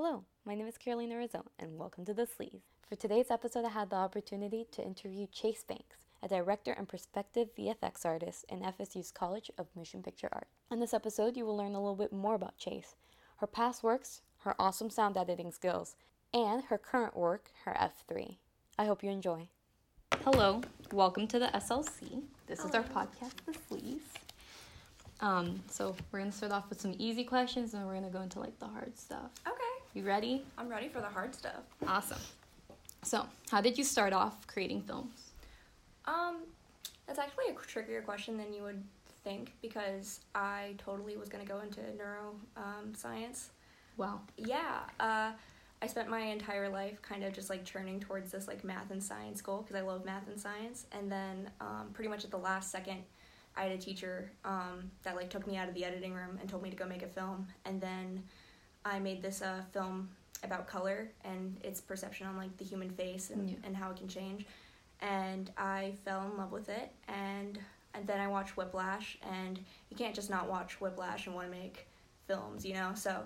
Hello, my name is Carolina Rizzo, and welcome to The Sleaze. For today's episode, I had the opportunity to interview Chayse Banks, a director and prospective VFX artist in FSU's College of Motion Picture Art. In this episode, you will learn a little bit more about Chayse, her past works, her awesome sound editing skills, and her current work, her F3. I hope you enjoy. Hello, welcome to the SLC. This is our podcast, The Sleaze. Um, so we're gonna start off with some easy questions, and we're gonna go into like the hard stuff. Okay, You ready? I'm ready for the hard stuff. Awesome. So, how did you start off creating films? Um, that's actually a trickier question than you would think because I totally was gonna go into neuro um, science. Wow. Yeah, uh, I spent my entire life kind of just like churning towards this like math and science goal because I love math and science. And then um, pretty much at the last second, I had a teacher um, that like took me out of the editing room and told me to go make a film. And then I made this uh, film about color and its perception on like the human face and, Yeah. and how it can change. And I fell in love with it. And and then I watched Whiplash, and you can't just not watch Whiplash and want to make films, you know. So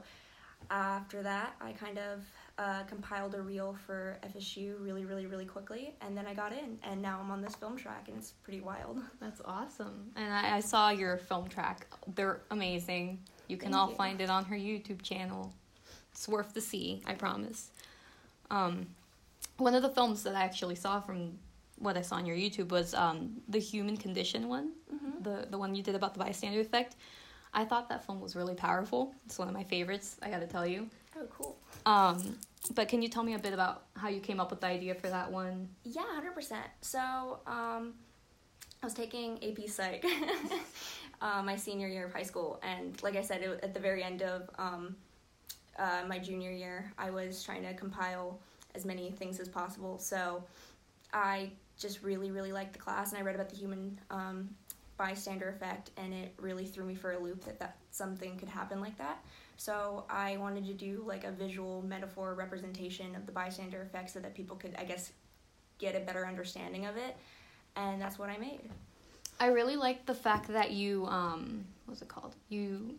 after that, I kind of uh, compiled a reel for FSU really, really, really quickly, and then I got in, and now I'm on this film track, and it's pretty wild. That's awesome. And I, I saw your film track. They're amazing. You can Thank all you. find it on her YouTube channel. It's worth the see, I promise. Um, one of the films that I actually saw from what I saw on your YouTube was um, the human condition one, Mm-hmm. the the one you did about the bystander effect. I thought that film was really powerful. It's one of my favorites. I got to tell you. Oh, cool. Um, but can you tell me a bit about how you came up with the idea for that one? Yeah, hundred percent. So, um, I was taking AP Psych uh, my senior year of high school, and like I said, it, at the very end of um, uh, my junior year, I was trying to compile as many things as possible. So, I just really, really liked the class, and I read about the human um, bystander effect, and it really threw me for a loop that that something could happen like that. So I wanted to do like a visual metaphor representation of the bystander effect so that people could, I guess, get a better understanding of it, and that's what I made. I really like the fact that you um what's it called? You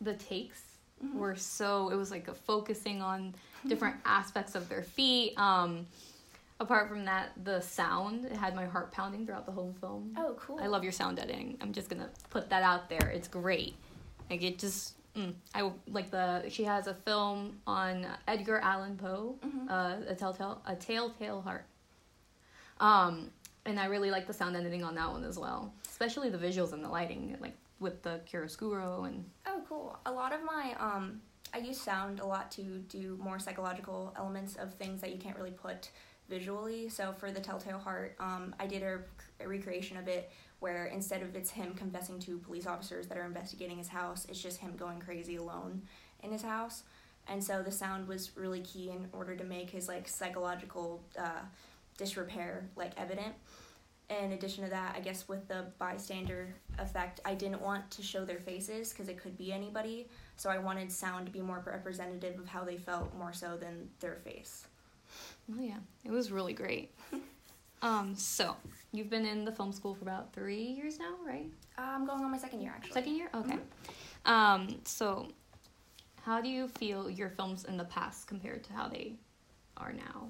the takes Mhm. were so it was like a focusing on different aspects of their feet. Um apart from that, the sound it had my heart pounding throughout the whole film. Oh, cool. I love your sound editing. I'm just gonna put that out there. It's great. Like it just mm, I like the she has a film on Edgar Allan Poe, Mhm. uh, a telltale a telltale heart. Um, and I really like the sound editing on that one as well, especially the visuals and the lighting, like with the chiaroscuro and Oh, cool. A lot of my um, I use sound a lot to do more psychological elements of things that you can't really put visually. So for the Telltale Heart, um, I did a, a recreation of it where instead of it's him confessing to police officers that are investigating his house, it's just him going crazy alone in his house. And so the sound was really key in order to make his like psychological uh, disrepair like evident. In addition to that, I guess with the bystander effect, I didn't want to show their faces because it could be anybody. So I wanted sound to be more representative of how they felt more so than their face. oh yeah, it was really great. um, so you've been in the film school for about three years now, right? Uh, I'm going on my second year actually. Second year? Okay. Um, so how do you feel your films in the past compared to how they are now?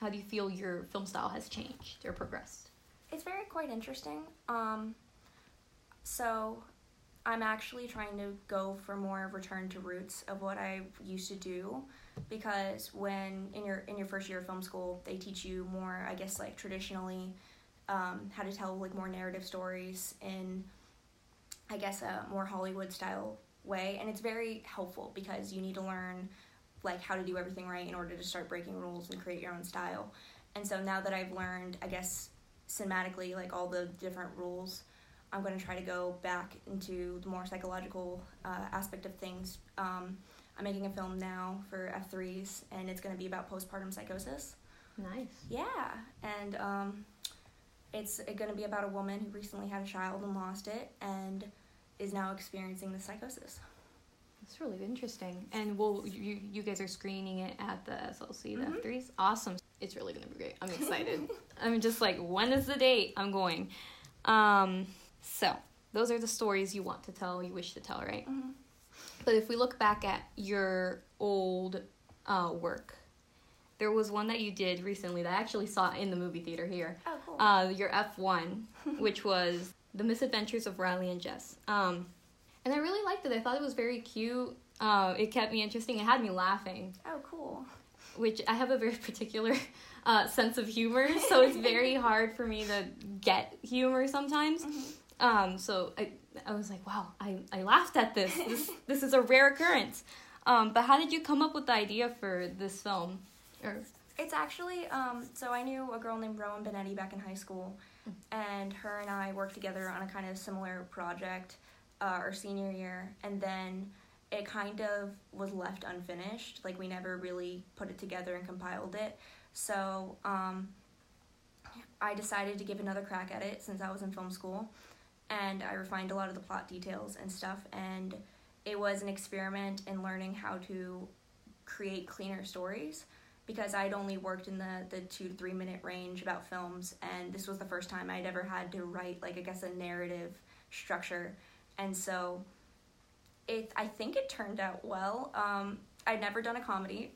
How do you feel your film style has changed or progressed? It's very quite interesting. Um, so I'm actually trying to go for more return to roots of what I used to do because when in your in your first year of film school they teach you more I guess like traditionally um, how to tell like more narrative stories in I guess a more Hollywood style way and it's very helpful because you need to learn like how to do everything right in order to start breaking rules and create your own style. And so now that I've learned I guess cinematically like all the different rules i'm going to try to go back into the more psychological uh, aspect of things um, i'm making a film now for f3s and it's going to be about postpartum psychosis Nice. yeah and um, it's going to be about a woman who recently had a child and lost it and is now experiencing the psychosis That's really interesting. And well, you you guys are screening it at the SLC, the Mhm. F3s. Awesome. It's really gonna be great. I'm excited. I'm just like, when is the date? I'm going. Um, so those are the stories you want to tell, you wish to tell, right? mm-hmm. But if we look back at your old uh, work, there was one that you did recently that I actually saw in the movie theater here. Oh, cool. Uh, your F1, which was The Misadventures of Riley and Jess. Um, and I really liked it. I thought it was very cute. Uh, it kept me interesting. It had me laughing, oh, cool. which I have a very particular uh, sense of humor, so it's very hard for me to get humor sometimes. Um, so I, I was like, wow, I, I laughed at this. This, this is a rare occurrence. Um, but how did you come up with the idea for this film? Or It's actually um, so I knew a girl named Rowan Benetti back in high school, and her and I worked together on a kind of similar project uh, our senior year, and then it kind of was left unfinished. Like we never really put it together and compiled it. So um, I decided to give another crack at it since I was in film school, and I refined a lot of the plot details and stuff. And it was an experiment in learning how to create cleaner stories because I'd only worked in the, the two to three minute range about films, and this was the first time I'd ever had to write, like, I guess, a narrative structure. And so it, I think it turned out well. Um, I'd never done a comedy,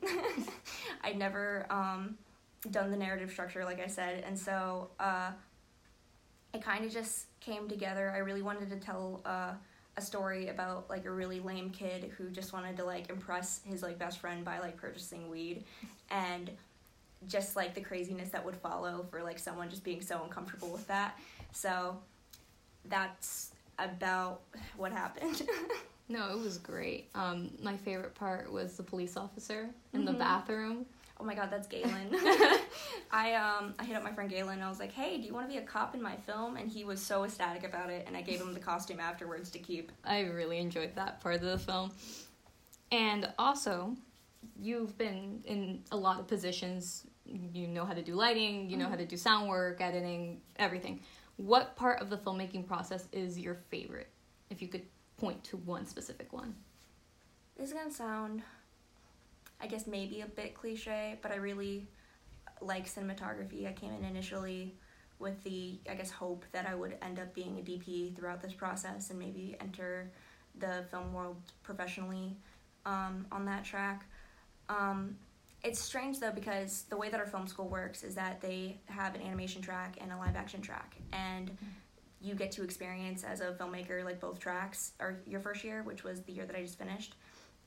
I'd never um, done the narrative structure, like I said, and so uh, it kind of just came together. I really wanted to tell uh, a story about like a really lame kid who just wanted to like impress his like best friend by like purchasing weed and just like the craziness that would follow for like someone just being so uncomfortable with that. So that's about what happened. no, it was great. Um, my favorite part was the police officer in the Mhm. bathroom. oh my god, that's Galen. I um I hit up my friend Galen and I was like, "Hey, do you want to be a cop in my film?" And he was so ecstatic about it and I gave him the costume afterwards to keep. I really enjoyed that part of the film. And also, you've been in a lot of positions. You know how to do lighting, you know how to do sound work, editing, everything. What part of the filmmaking process is your favorite? If you could point to one specific one. This is gonna sound, I guess, maybe a bit cliche, but I really like cinematography. I came in initially with the, I guess, hope that I would end up being a DP throughout this process and maybe enter the film world professionally um, on that track. Um, it's strange though because the way that our film school works is that they have an animation track and a live action track, and you get to experience as a filmmaker like both tracks or your first year, which was the year that I just finished.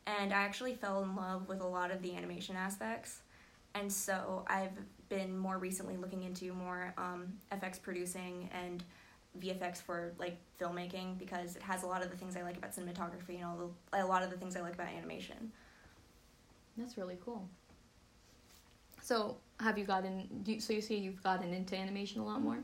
And I actually fell in love with a lot of the animation aspects. And so I've been more recently looking into more um, FX producing and VFX for like filmmaking because it has a lot of the things I like about cinematography and all the, a lot of the things I like about animation. That's really cool. So, have you gotten? do you- So you see, you've gotten into animation a lot more.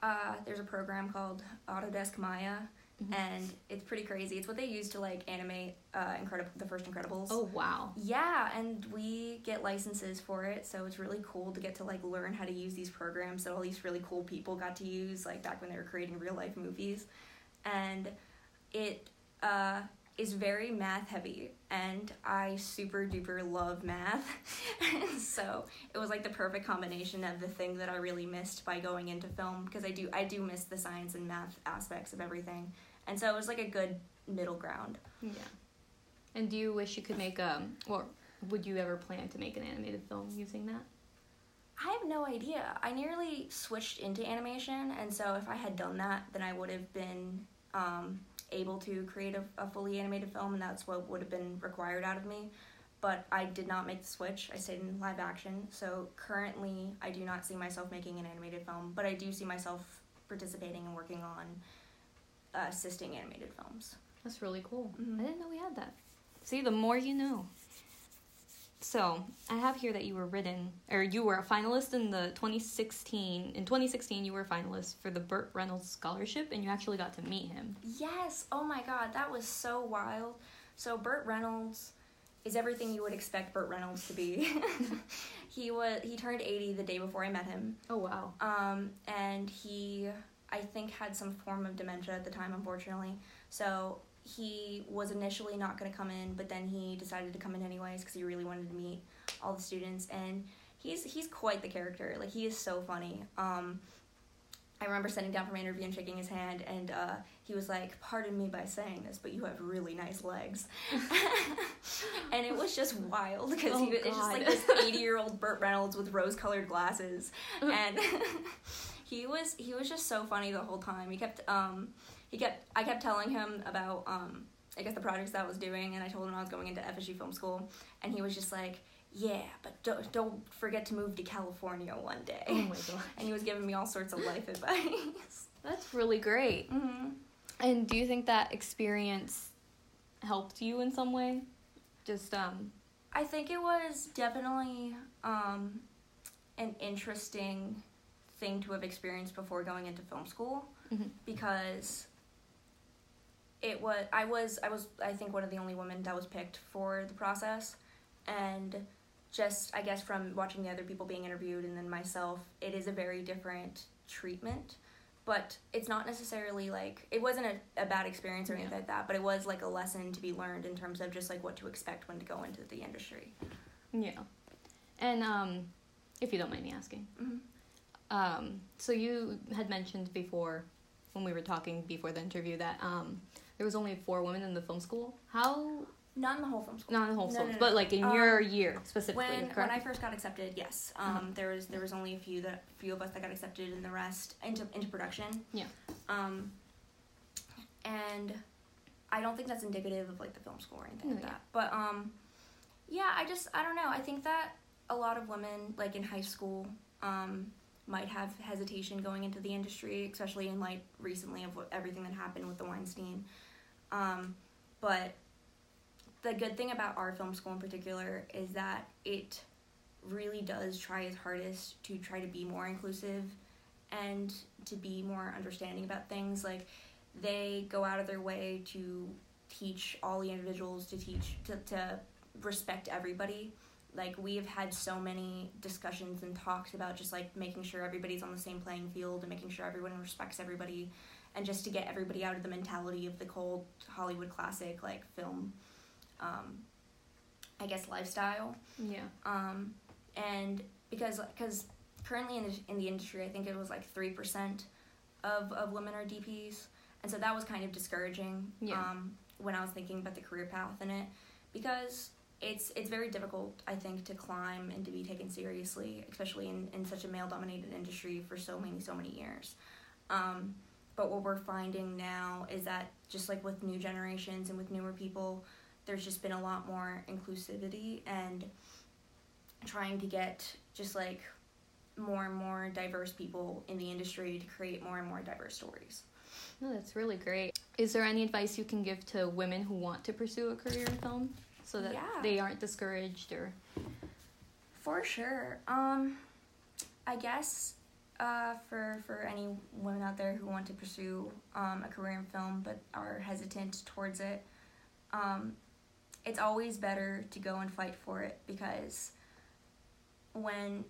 Uh, there's a program called Autodesk Maya, Mhm. and it's pretty crazy. It's what they use to like animate uh, Incredible, the first Incredibles. Oh wow! Yeah, and we get licenses for it, so it's really cool to get to like learn how to use these programs that all these really cool people got to use, like back when they were creating real life movies, and it uh, is very math heavy, and I super duper love math, so it was like the perfect combination of the thing that I really missed by going into film because I do I do miss the science and math aspects of everything, and so it was like a good middle ground. Yeah. And do you wish you could make a, or would you ever plan to make an animated film using that? I have no idea. I nearly switched into animation, and so if I had done that, then I would have been um, able to create a, a fully animated film, and that's what would have been required out of me. But I did not make the switch. I stayed in live action. So currently, I do not see myself making an animated film, but I do see myself participating and working on uh, assisting animated films. That's really cool. Mhm. I didn't know we had that. See, the more you know. So, I have here that you were written, or you were a finalist in the 2016. In 2016, you were a finalist for the Burt Reynolds Scholarship, and you actually got to meet him. Yes. Oh my God, that was so wild. So Burt Reynolds is everything you would expect Burt Reynolds to be. he was he turned 80 the day before I met him. Oh wow! Um, and he I think had some form of dementia at the time unfortunately. So he was initially not going to come in, but then he decided to come in anyways because he really wanted to meet all the students and he's he's quite the character. Like he is so funny. Um, I remember sitting down for my interview and shaking his hand, and uh, he was like, "Pardon me by saying this, but you have really nice legs," and it was just wild because Oh, he was it's just like this eighty-year-old Burt Reynolds with rose-colored glasses, and he was he was just so funny the whole time. He kept um he kept I kept telling him about um I guess the projects that I was doing, and I told him I was going into FSU Film School, and he was just like, "Yeah, but don't don't forget to move to California one day." Oh my god. and he was giving me all sorts of life advice. That's really great. hmm And do you think that experience helped you in some way? Just um I think it was definitely um, an interesting thing to have experienced before going into film school Mhm. because it was I was I was I think one of the only women that was picked for the process and just I guess from watching the other people being interviewed and then myself it is a very different treatment but it's not necessarily like it wasn't a, a bad experience or anything Yeah. like that but it was like a lesson to be learned in terms of just like what to expect when to go into the industry yeah. And um if you don't mind me asking. Mhm. Um so you had mentioned before when we were talking before the interview that um there was only four women in the film school. How not in the whole film school not in the whole No, school, no, no. but like in Um, your year specifically, when correct? when I first got accepted, yes, um, Uh-huh. there was there was only a few that few of us that got accepted, and the rest into into production. Yeah. Um, and I don't think that's indicative of like the film school or anything like yeah. that. But um, yeah, I just I don't know. I think that a lot of women like in high school um might have hesitation going into the industry, especially in like recently of what, everything that happened with the Weinstein. Um, but the good thing about our film school in particular is that it really does try its hardest to try to be more inclusive and to be more understanding about things. Like they go out of their way to teach all the individuals to teach to, to respect everybody. Like we've had so many discussions and talks about just like making sure everybody's on the same playing field and making sure everyone respects everybody and just to get everybody out of the mentality of the cold hollywood classic like film um, i guess lifestyle yeah. um, and because because currently in the, in the industry, I think it was like three percent of of women are DPs, and so that was kind of discouraging. Yeah. Um, when I was thinking about the career path in it, because it's it's very difficult, I think, to climb and to be taken seriously, especially in in such a male dominated industry for so many so many years. Um, but what we're finding now is that just like with new generations and with newer people, there's just been a lot more inclusivity and trying to get just like more and more diverse people in the industry to create more and more diverse stories. No, that's really great. Is there any advice you can give to women who want to pursue a career in film so that Yeah. they aren't discouraged or For sure. Um, I guess uh, for for any women out there who want to pursue um, a career in film but are hesitant towards it, um, it's always better to go and fight for it because when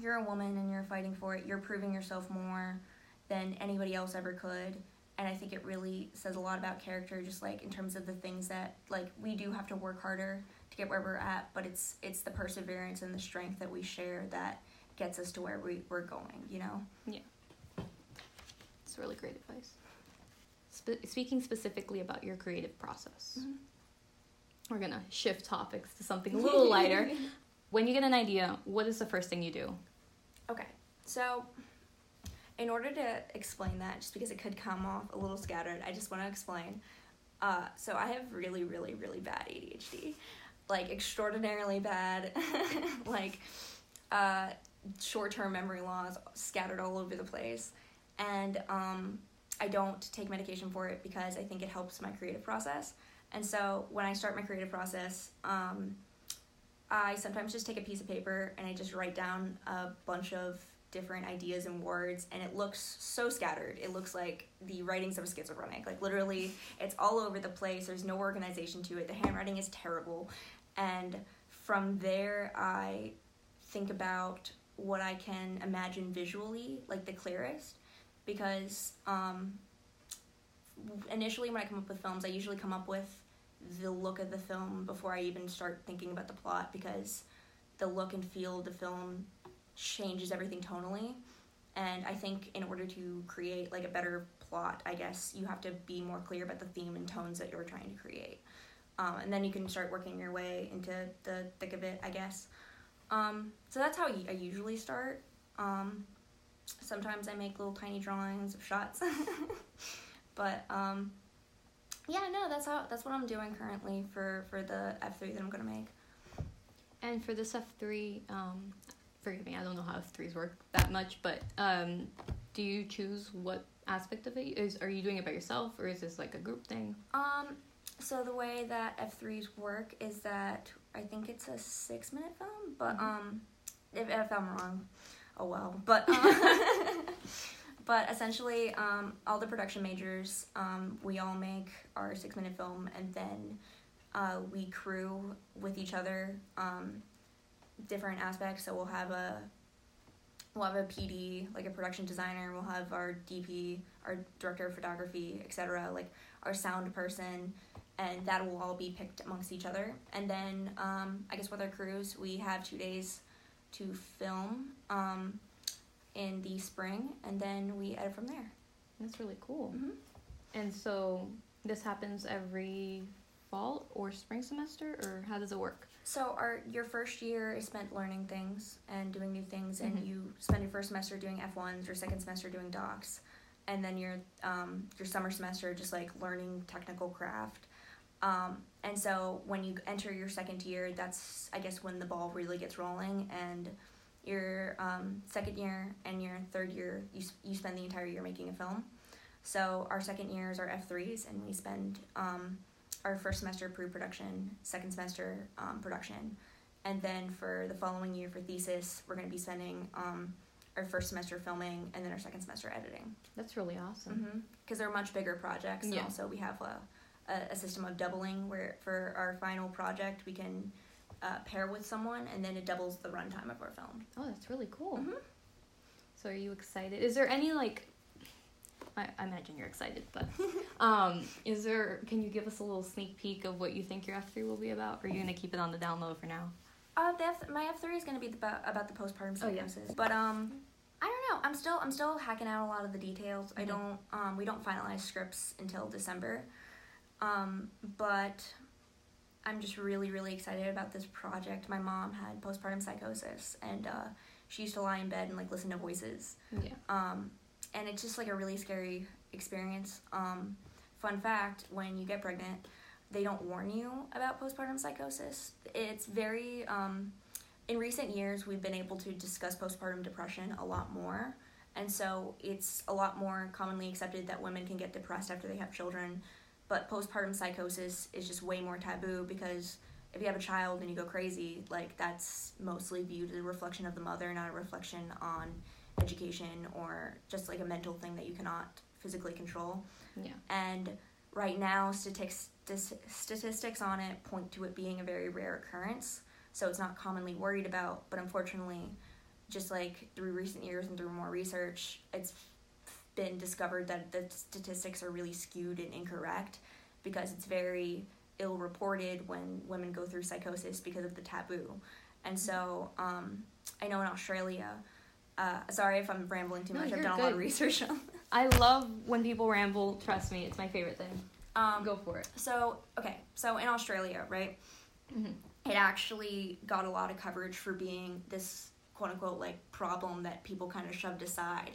you're a woman and you're fighting for it, you're proving yourself more than anybody else ever could. And I think it really says a lot about character, just like in terms of the things that like we do have to work harder to get where we're at, but it's it's the perseverance and the strength that we share that gets us to where we, we're going, you know? Yeah. It's really great advice. Spe- speaking specifically about your creative process, Mhm. we're gonna shift topics to something a little lighter. when you get an idea, what is the first thing you do? Okay, so in order to explain that, just because it could come off a little scattered, I just want to explain. Uh, so I have really, really, really bad ADHD, like extraordinarily bad, like uh, short-term memory loss scattered all over the place, and um, I don't take medication for it because I think it helps my creative process. And so when I start my creative process, um, I sometimes just take a piece of paper and I just write down a bunch of different ideas and words and it looks so scattered. It looks like the writings of a schizophrenic. Like literally it's all over the place. There's no organization to it. The handwriting is terrible. And from there I think about what I can imagine visually like the clearest because um initially when I come up with films I usually come up with the look of the film before I even start thinking about the plot because the look and feel of the film changes everything tonally. and I think in order to create like a better plot, I guess you have to be more clear about the theme and tones that you're trying to create. Um, and then you can start working your way into the thick of it, I guess. Um, so that's how I usually start. Um, sometimes I make little tiny drawings of shots, but um, yeah, no, that's how that's what I'm doing currently for for the F three that I'm gonna make. And for this F three, um, forgive me, I don't know how F threes work that much, but um, do you choose what aspect of it is? Are you doing it by yourself, or is this like a group thing? Um, so the way that F threes work is that I think it's a six minute film, but Mhm. um, if, if I'm wrong, oh well. But um, but essentially, um, all the production majors, um, we all make our six minute film, and then uh, we crew with each other um, different aspects. So we'll have a we'll have a PD, like a production designer. We'll have our DP, our director of photography, etc. Like our sound person, and that will all be picked amongst each other. And then um, I guess with our crews, we have two days to film um, in the spring, and then we edit from there. That's really cool. Mhm. And so this happens every fall or spring semester, or how does it work? So our your first year is spent learning things and doing new things, and Mhm. you spend your first semester doing F ones, your second semester doing docs, and then your um, your summer semester just like learning technical craft. Um, and so when you enter your second year, that's I guess when the ball really gets rolling, and your um, second year and your third year, you you spend the entire year making a film. So our second years are F threes, and we spend um, our first semester pre-production, second semester um, production, and then for the following year for thesis, we're going to be spending um, our first semester filming and then our second semester editing. That's really awesome. Because they're much bigger projects, and also we have a, a, a system of doubling where for our final project we can uh, pair with someone, and then it doubles the runtime of our film. Oh, that's really cool. Mhm. So are you excited? Is there any like I, I imagine you're excited, but um is there can you give us a little sneak peek of what you think your F three will be about? Or are you gonna keep it on the down low for now? Uh, the F- my F three is gonna be about about the postpartum Oh, yeah. psychosis, but um, I don't know. I'm still I'm still hacking out a lot of the details. I Mhm. don't um we don't finalize scripts until December, um, but I'm just really really excited about this project. My mom had postpartum psychosis, and uh, she used to lie in bed and like listen to voices. Yeah. Um, and it's just like a really scary experience. Um, fun fact: when you get pregnant, they don't warn you about postpartum psychosis. It's very um, in recent years we've been able to discuss postpartum depression a lot more, and so it's a lot more commonly accepted that women can get depressed after they have children, but postpartum psychosis is just way more taboo because if you have a child and you go crazy, like that's mostly viewed as a reflection of the mother, not a reflection on education or just like a mental thing that you cannot physically control. Yeah. And right now, statistics statistics on it point to it being a very rare occurrence, so it's not commonly worried about. But unfortunately, just like through recent years and through more research, it's been discovered that the statistics are really skewed and incorrect because it's very ill reported when women go through psychosis because of the taboo. And so um, I know in Australia, uh, sorry if I'm rambling too No, much, I've done a lot of research on I love when people ramble, trust me, it's my favorite thing. um, Go for it. So, okay, so in Australia, right, Mhm. it actually got a lot of coverage for being this quote unquote like problem that people kind of shoved aside.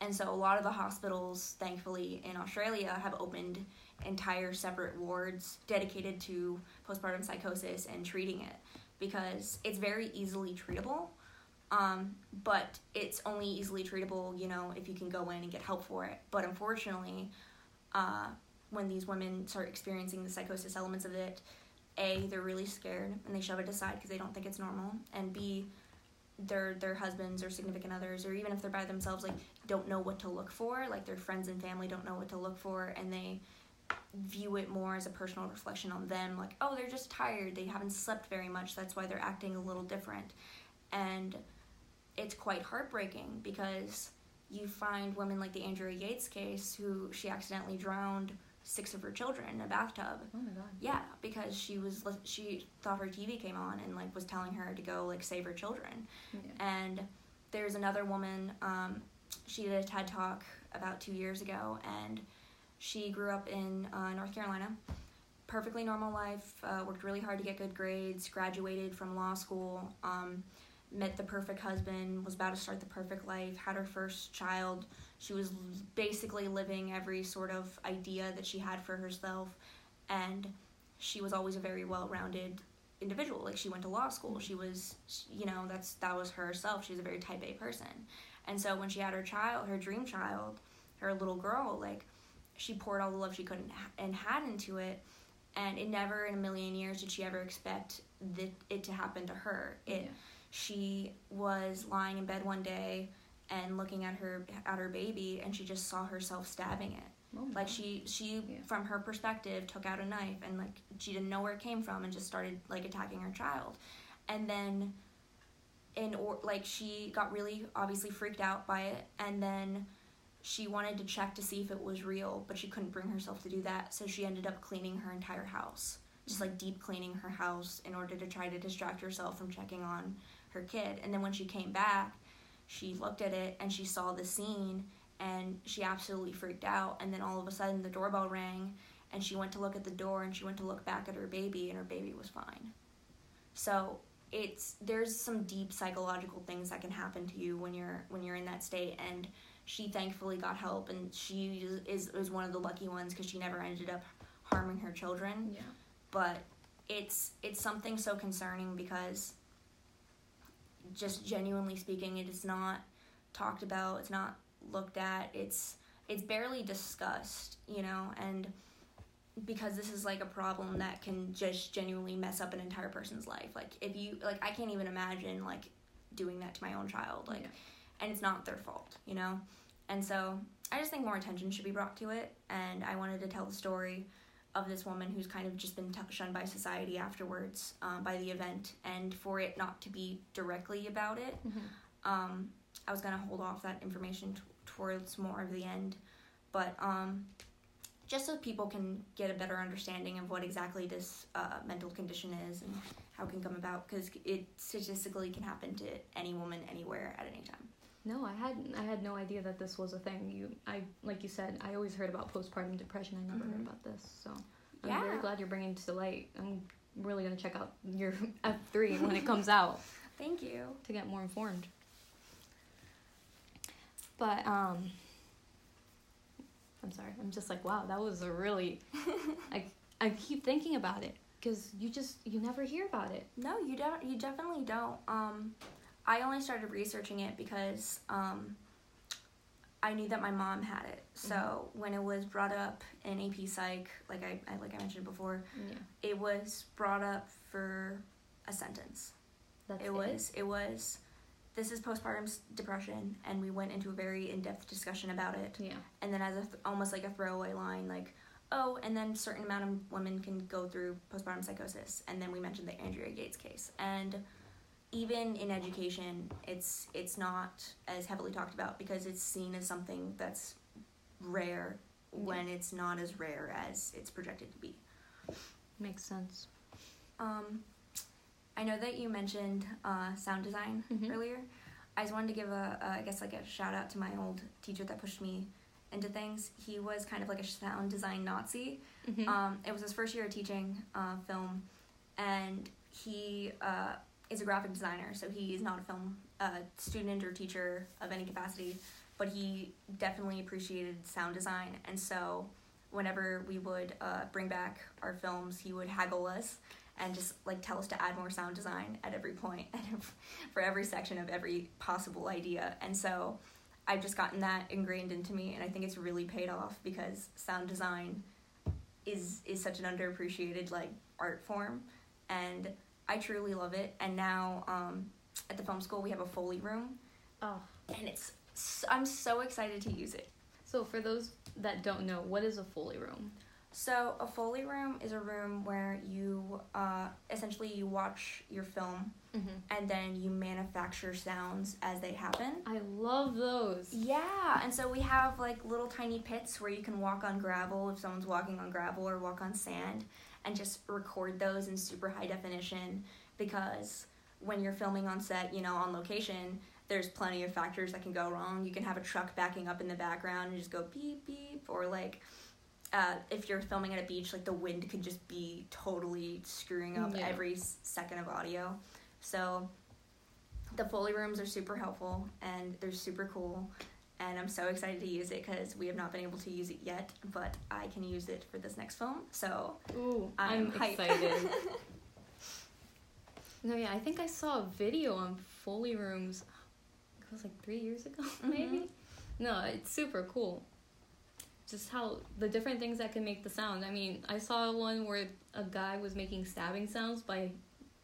And so a lot of the hospitals, thankfully, in Australia have opened entire separate wards dedicated to postpartum psychosis and treating it because it's very easily treatable. Um, but it's only easily treatable, you know, if you can go in and get help for it. But unfortunately, uh, when these women start experiencing the psychosis elements of it, A, they're really scared and they shove it aside because they don't think it's normal, and B, their their husbands or significant others, or even if they're by themselves, like don't know what to look for. Like their friends and family don't know what to look for, and they view it more as a personal reflection on them. Like, oh, they're just tired. They haven't slept very much. That's why they're acting a little different, and it's quite heartbreaking because you find women like the Andrea Yates case, who she accidentally drowned six of her children in a bathtub. Oh my god. Yeah, because she was she thought her TV came on and like was telling her to go like save her children. Yeah. And there's another woman. Um, she did a TED talk about two years ago, and she grew up in uh, North Carolina. Perfectly normal life, uh, worked really hard to get good grades, graduated from law school, um, met the perfect husband, was about to start the perfect life, had her first child. She was basically living every sort of idea that she had for herself, and she was always a very well rounded individual. Like she went to law school. She was, you know, that's that was herself. She was a very type A person, and so when she had her child, her dream child, her little girl, like she poured all the love she couldn't and had into it, and it never in a million years did she ever expect that it to happen to her. It. Yeah she was lying in bed one day and looking at her at her baby and she just saw herself stabbing it oh, like she she yeah. from her perspective took out a knife and like she didn't know where it came from and just started like attacking her child and then in or like she got really obviously freaked out by it and then she wanted to check to see if it was real but she couldn't bring herself to do that so she ended up cleaning her entire house just like deep cleaning her house in order to try to distract herself from checking on her kid. And then when she came back, she looked at it and she saw the scene and she absolutely freaked out. And then all of a sudden the doorbell rang and she went to look at the door and she went to look back at her baby and her baby was fine. So it's there's some deep psychological things that can happen to you when you're when you're in that state and she thankfully got help and she is is, one of the lucky ones because she never ended up harming her children. Yeah. But it's it's something so concerning because just genuinely speaking, it is not talked about. It's not looked at. It's it's barely discussed, you know, and because this is like a problem that can just genuinely mess up an entire person's life. Like if you like I can't even imagine like doing that to my own child. Like yeah. and it's not their fault, you know? And so I just think more attention should be brought to it and I wanted to tell the story of this woman who's kind of just been t- shunned by society afterwards um, by the event, and for it not to be directly about it, mm-hmm. um, I was gonna hold off that information t- towards more of the end, but um, just so people can get a better understanding of what exactly this uh, mental condition is and how it can come about, because it statistically can happen to any woman anywhere at any time. No, I had I had no idea that this was a thing. You, I like you said, I always heard about postpartum depression. I never mm-hmm. heard about this. So I'm yeah. very glad you're bringing it to light. I'm really gonna check out your F three when it comes out. Thank you. To get more informed. But um, I'm sorry. I'm just like, wow, that was a really. I I keep thinking about it because you just you never hear about it. No, you don't. You definitely don't. Um I only started researching it because um, I knew that my mom had it. So mm-hmm. when it was brought up in AP Psych, like I, I like I mentioned before, yeah. it was brought up for a sentence. That's it, it was it was this is postpartum depression and we went into a very in-depth discussion about it. Yeah. And then as a th- almost like a throwaway line like oh, and then certain amount of women can go through postpartum psychosis. And then we mentioned the Andrea Yates case. And even in education, it's it's not as heavily talked about because it's seen as something that's rare when it's not as rare as it's projected to be. Makes sense. Um, I know that you mentioned uh, sound design mm-hmm. earlier. I just wanted to give a, a, I guess like a shout out to my old teacher that pushed me into things. He was kind of like a sound design Nazi. Mm-hmm. Um, it was his first year of teaching uh, film, and he uh, is a graphic designer, so he is not a film uh, student or teacher of any capacity, but he definitely appreciated sound design, and so whenever we would uh, bring back our films, he would haggle us and just like tell us to add more sound design at every and for every section of every possible idea, and so I've just gotten that ingrained into me, and I think it's really paid off because sound design is is such an underappreciated like art form, and I truly love it. And now um, at the film school, we have a Foley room. Oh. And it's, I'm so excited to use it. So, for those that don't know, what is a Foley room? So, a Foley room is a room where you uh, essentially you watch your film mm-hmm. and then you manufacture sounds as they happen. I love those. Yeah, and so we have like little tiny pits where you can walk on gravel if someone's walking on gravel or walk on sand and just record those in super high definition because when you're filming on set, you know, on location, there's plenty of factors that can go wrong. You can have a truck backing up in the background and just go beep beep, or like uh, if you're filming at a beach, like the wind could just be totally screwing up Yeah. every second of audio. So the Foley rooms are super helpful and they're super cool. And I'm so excited to use it because we have not been able to use it yet, but I can use it for this next film. So Ooh, I'm, I'm, excited. no, yeah, I think I saw a video on Foley Rooms. It was like three years ago, maybe. No, it's super cool. Just how the different things that can make the sound. I mean, I saw one where a guy was making stabbing sounds by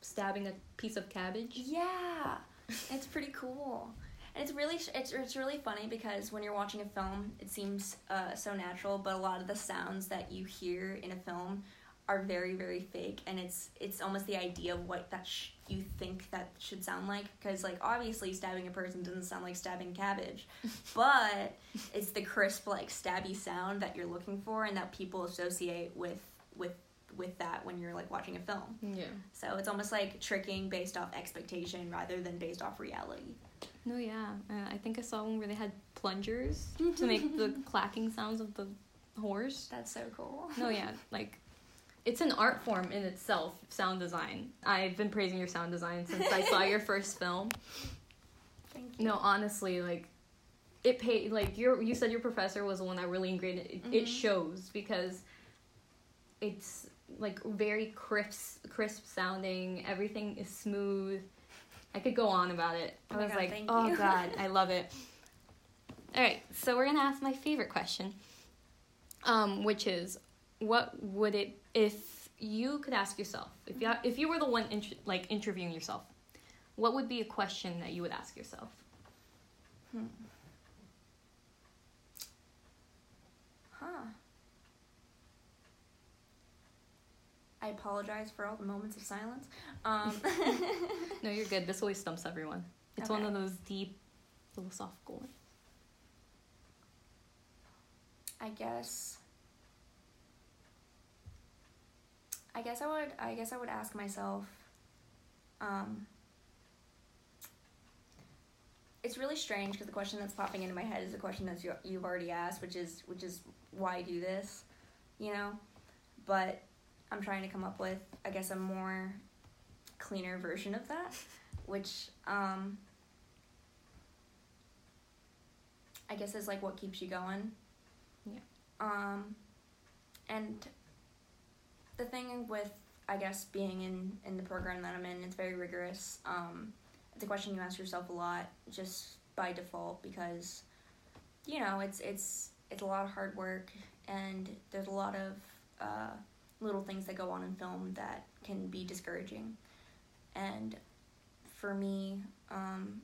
stabbing a piece of cabbage. Yeah, it's pretty cool. And it's really it's it's really funny because when you're watching a film, it seems uh, so natural, but a lot of the sounds that you hear in a film are very very fake, and it's it's almost the idea of what that sh- you think that should sound like. Because like obviously stabbing a person doesn't sound like stabbing cabbage, but it's the crisp like stabby sound that you're looking for, and that people associate with with with that when you're like watching a film. Yeah. So it's almost like tricking based off expectation rather than based off reality. No, yeah. Uh, I think I saw one where they had plungers to make the clacking sounds of the horse. That's so cool. No, yeah, like it's an art form in itself, sound design. I've been praising your sound design since I saw your first film. Thank you. No, honestly, like it paid like your you said your professor was the one that really ingrained it. It, it Mhm. shows because it's like very crisp crisp sounding, everything is smooth. I could go on about it. I Oh was God, like, "Oh you." god, I love it." All right, so we're going to ask my favorite question. Um, which is what would it if you could ask yourself if you if you were the one int- like interviewing yourself what would be a question that you would ask yourself Hmm. Huh. I apologize for all the moments of silence. Um, no you're good this always stumps everyone it's one of those deep philosophical ones I guess. I guess I would. I guess I would ask myself. Um, it's really strange because the question that's popping into my head is a question that you, you've already asked, which is which is why do this, you know, but I'm trying to come up with I guess a more cleaner version of that, which um, I guess is like what keeps you going. Yeah. Um, and the thing with I guess being in in the program that I'm in, it's very rigorous. Um, it's a question you ask yourself a lot just by default because you know it's it's it's a lot of hard work and there's a lot of uh, little things that go on in film that can be discouraging and for me um,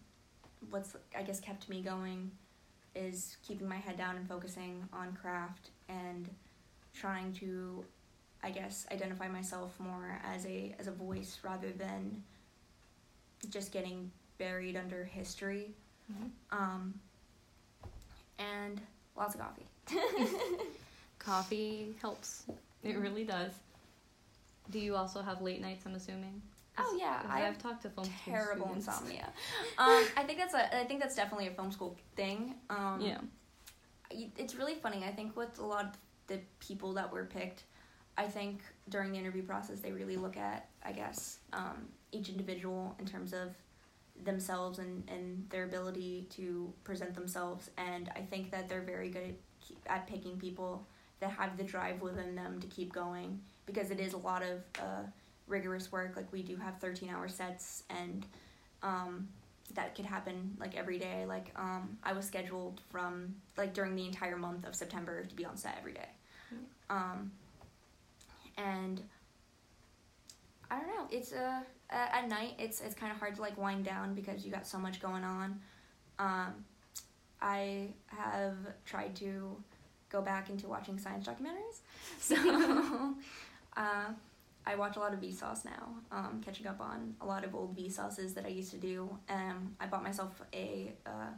what's i guess kept me going is keeping my head down and focusing on craft and trying to i guess identify myself more as a as a voice rather than just getting buried under history. Mhm. um, and lots of coffee. Coffee helps. It really does. Do you also have late nights i'm assuming? Oh, yeah, I i've talked to film school terrible insomnia. Um, i think that's a i think that's definitely a film school thing. Um, yeah. it's really funny. I think with a lot of the people that were picked, I think during the interview process they really look at, I guess, um, each individual in terms of themselves and, and their ability to present themselves. And I think that they're very good at, at picking people that have the drive within them to keep going because it is a lot of uh, rigorous work. Like we do have 13 hour sets and um, that could happen like every day. Like um, I was scheduled from like during the entire month of September to be on set every day. Um, and I don't know. It's a- at night. It's it's kind of hard to like wind down because you got so much going on. Um, I have tried to go back into watching science documentaries, so uh, I watch a lot of Vsauce now. Um, catching up on a lot of old Vsauces that I used to do. Um, I bought myself a uh,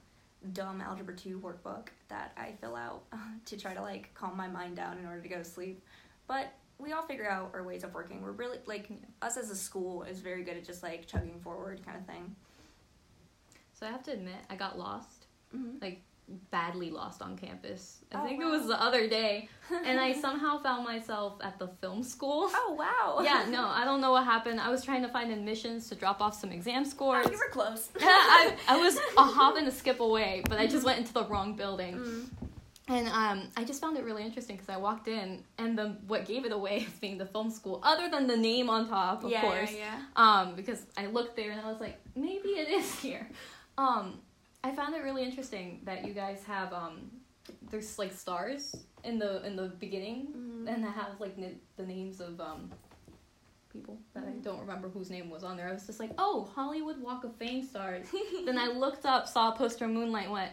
dumb algebra two workbook that I fill out to try to like calm my mind down in order to go to sleep. But we all figure out our ways of working. We're really like us as a school is very good at just like chugging forward kind of thing. So I have to admit, I got lost, Mhm. like badly lost on campus. I Oh, think it was the other day, and I somehow found myself at the film school. Oh wow. Yeah, no, I don't know what happened. I was trying to find admissions to drop off some exam scores. Oh, you were close. yeah, I, I was a hop and a skip away, but I just went into the wrong building. Mm. And um, I just found it really interesting because I walked in, and the what gave it away as being the film school, other than the name on top, of yeah, course, yeah, um, because I looked there and I was like, maybe it is here. Um, I found it really interesting that you guys have um, there's like stars in the in the beginning, Mhm. and that have like n- the names of um, people that I Mhm. don't remember whose name was on there. I was just like, oh, Hollywood Walk of Fame stars. then I looked up, saw a poster Moonlight, went,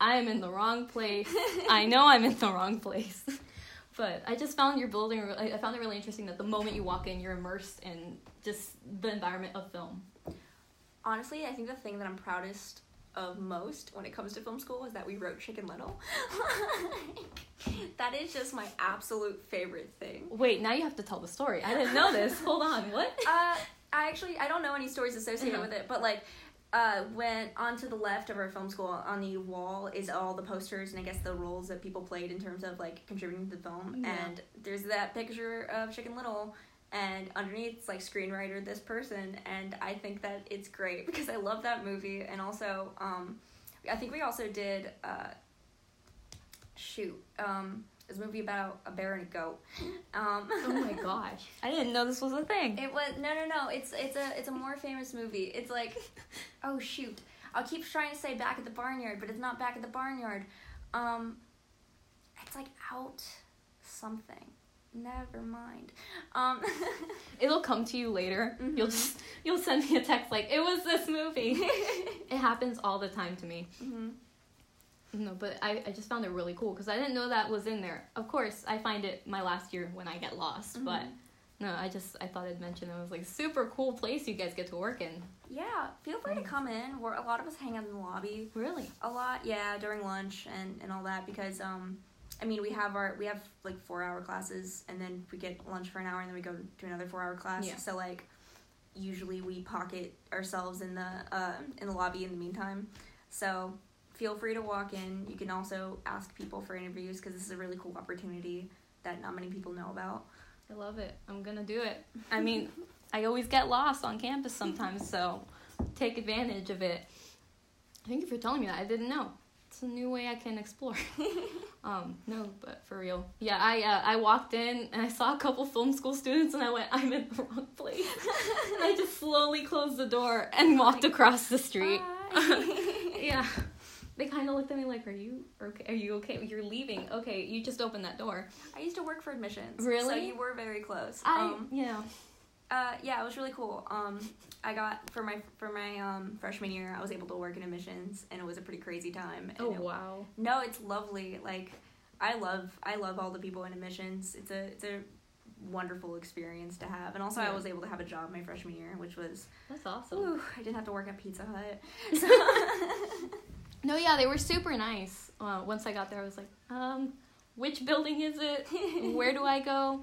I am in the wrong place. I know I'm in the wrong place. but I just found your building. I I found it really interesting that the moment you walk in, you're immersed in just the environment of film. Honestly, I think the thing that I'm proudest of most when it comes to film school is that we wrote Chicken Little. that is just my absolute favorite thing. Wait, now you have to tell the story. I didn't know this. Hold on, what? Uh, I actually I don't know any stories associated Uh-huh. with it, but like. Uh, went on to the left of our film school on the wall is all the posters and I guess the roles that people played in terms of like contributing to the film. Yeah. And there's that picture of Chicken Little, and underneath it's like screenwriter this person, and I think that it's great because I love that movie, and also um, I think we also did uh, shoot um, this movie about a bear and a goat. Um, Oh my gosh. I didn't know this was a thing. It was no no no. It's it's a it's a more famous movie. It's like, oh shoot, I'll keep trying to say back at the barnyard, but it's not back at the barnyard. Um, it's like out something. Never mind. Um, It'll come to you later. Mhm. You'll just you'll send me a text like it was this movie. it happens all the time to me. mhm. No, but I, I just found it really cool because I didn't know that was in there. Of course, I find it my last year when I get lost, but Mhm. no, I just I thought I'd mention it was like super cool place you guys get to work in. Yeah, feel free to come in. We're a lot of us hang out in the lobby. Really? a lot yeah during lunch and and all that because um i mean we have our we have like four hour classes and then we get lunch for an hour and then we go to another four hour class Yeah. so like usually we pocket ourselves in the uh, in the lobby in the meantime so feel free to walk in you can also ask people for interviews because this is a really cool opportunity that not many people know about I love it. I'm gonna do it. I mean, I always get lost on campus sometimes, so take advantage of it. Thank you for telling me that. I didn't know. It's a new way I can explore. um, no, but for real. Yeah, I uh, I walked in and I saw a couple film school students and I went, I'm in the wrong place. and I just slowly closed the door and walked across the street. Yeah. They kind of looked at me like, "Are you okay? Are you okay? You're leaving? Okay, you just opened that door." i used to work for admissions so Really? you were very close I, um, yeah. Uh, yeah, it was really cool. Um, I got for my for my um freshman year, I was able to work in admissions, and it was a pretty crazy time. And Oh it- wow. No, it's lovely. Like, I love I love all the people in admissions. It's a it's a wonderful experience to have, and also I was able to have a job my freshman year, which was That's awesome. ooh, I didn't have to work at Pizza Hut. So No, yeah, they were super nice. Uh, once I got there, I was like, um, which building is it? Where do I go?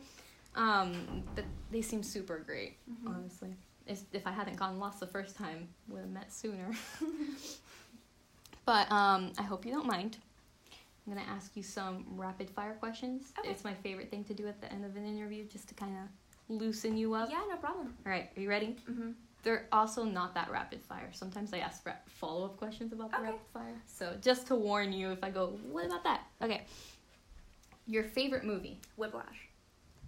Um, but they seem super great, Mhm. honestly. If, if I hadn't gotten lost the first time, would have met sooner. but um, I hope you don't mind. I'm gonna ask you some rapid fire questions. Okay. It's my favorite thing to do at the end of an interview, just to kind of loosen you up. yeah, no problem. All right, are you ready? hmm They're also not that rapid fire. Sometimes I ask follow up questions about the Okay. rapid fire. So just to warn you, if I go, what about that? Okay. Your favorite movie? Whiplash.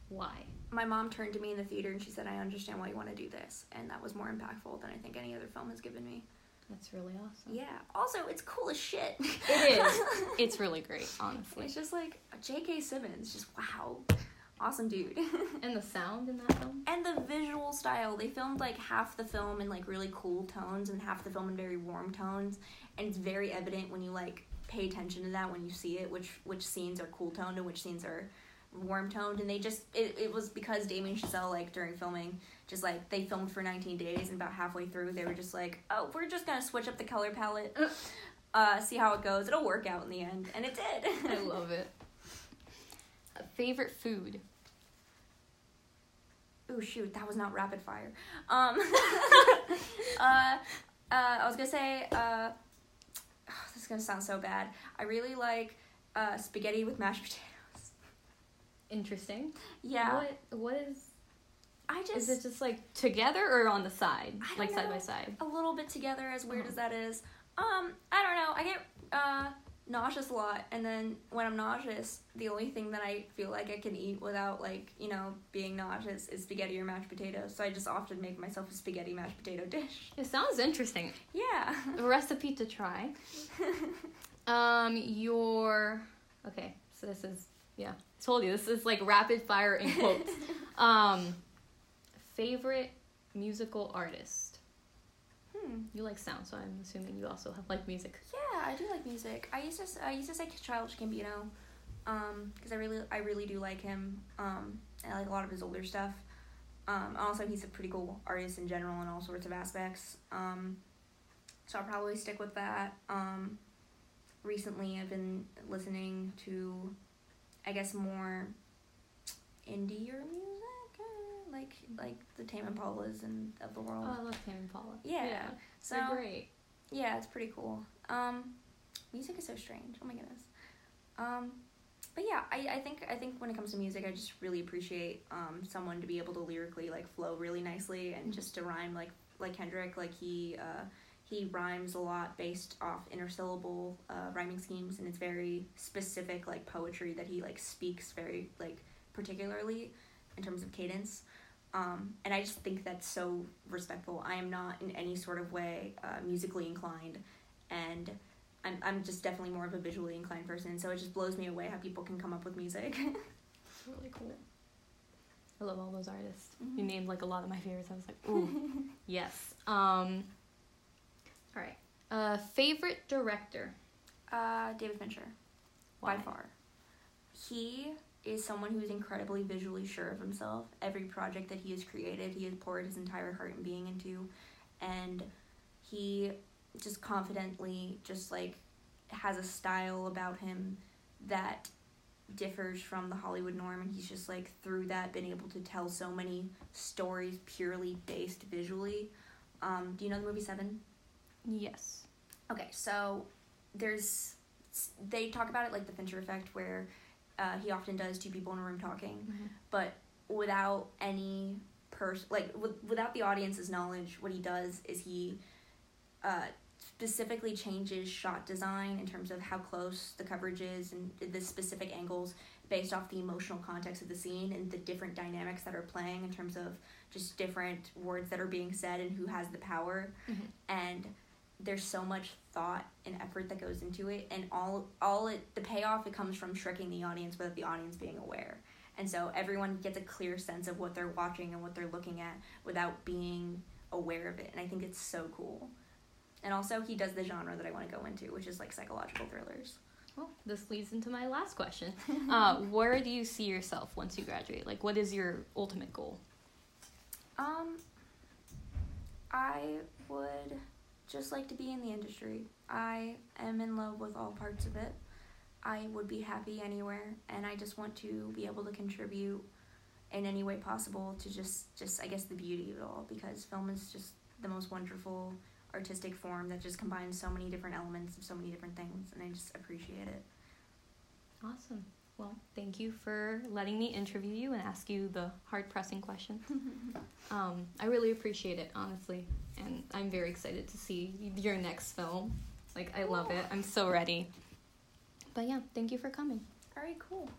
Why? My mom turned to me in the theater and she said, "I understand why you want to do this," and that was more impactful than I think any other film has given me. That's really awesome. Yeah. Also, it's cool as shit. It is. It's really great, honestly. It's just like J.K. Simmons, just wow, awesome dude. And the sound in that film? and the visual style, they filmed like half the film in like really cool tones and half the film in very warm tones, and it's very evident when you like pay attention to that when you see it, which which scenes are cool toned and which scenes are warm toned and they just it, it was because Damien Chazelle like during filming just like they filmed for 19 days and about halfway through they were just like oh we're just gonna switch up the color palette uh see how it goes it'll work out in the end and it did I love it. Favorite food? Oh shoot that was not rapid fire um uh Uh, I was gonna say, uh, this is gonna sound so bad. I really like uh, spaghetti with mashed potatoes. Interesting. Yeah, What what is I just is it just like together or on the side? Like side by side? a little bit together, as weird Oh. as that is. Um, I don't know. I get uh nauseous a lot, and then when I'm nauseous, the only thing that I feel like I can eat without like you know being nauseous is spaghetti or mashed potatoes. So I just often make myself a spaghetti mashed potato dish. It sounds interesting. Yeah. A recipe to try. Um, your okay. So this is yeah. I told you this is like rapid fire in quotes. um, favorite musical artist. Hmm. You like sound, so I'm assuming you also have like music. Yeah, I do like music. I used to I used to say Childish Gambino, um, because I really I really do like him. Um, and I like a lot of his older stuff. Um, also he's a pretty cool artist in general in all sorts of aspects. Um, so I'll probably stick with that. Um, recently I've been listening to, I guess more, indie or music, like like the Tame Impalas and of the world. Oh, I love Tame Impala. Yeah. yeah so they're great. yeah, it's pretty cool. Um, music is so strange. Oh my goodness. Um, but yeah, I, I think I think when it comes to music, I just really appreciate um someone to be able to lyrically like flow really nicely and just to rhyme like like Kendrick. Like he uh he rhymes a lot based off intersyllable uh, rhyming schemes, and it's very specific like poetry that he like speaks very like particularly in terms of cadence. Um, and I just think that's so respectful. I am not in any sort of way uh, musically inclined, and I'm I'm just definitely more of a visually inclined person. So it just blows me away how people can come up with music. It's really cool. I love all those artists. Mhm. You named like a lot of my favorites. I was like, ooh, yes. Um, all right. Uh, favorite director. uh, David Fincher, Why? by far. He is someone who is incredibly visually sure of himself. Every project that he has created, he has poured his entire heart and being into, and he just confidently just like has a style about him that differs from the Hollywood norm and he's just like through that been able to tell so many stories purely based visually. Um, do you know the movie Seven? Yes. Okay, so there's they talk about it like the Fincher effect, where uh, he often does two people in a room talking, but without any person like with, without the audience's knowledge. What he does is he uh, specifically changes shot design in terms of how close the coverage is and the specific angles based off the emotional context of the scene and the different dynamics that are playing in terms of just different words that are being said and who has the power Mhm. and there's so much thought and effort that goes into it and all all it the payoff it comes from tricking the audience without the audience being aware and so everyone gets a clear sense of what they're watching and what they're looking at without being aware of it and i think it's so cool and also he does the genre that i want to go into which is like psychological thrillers Well, this leads into my last question. Uh, where do you see yourself once you graduate? Like, what is your ultimate goal? Um, I would just like to be in the industry. I am in love with all parts of it. I would be happy anywhere, and I just want to be able to contribute in any way possible to just, just I guess, the beauty of it all. Because film is just the most wonderful artistic form that just combines so many different elements of so many different things, and I just appreciate it. Awesome. Well, thank you for letting me interview you and ask you the hard pressing questions. um, I really appreciate it, honestly, and I'm very excited to see your next film. Like, I love it. I'm so ready. But yeah, thank you for coming. All right, cool.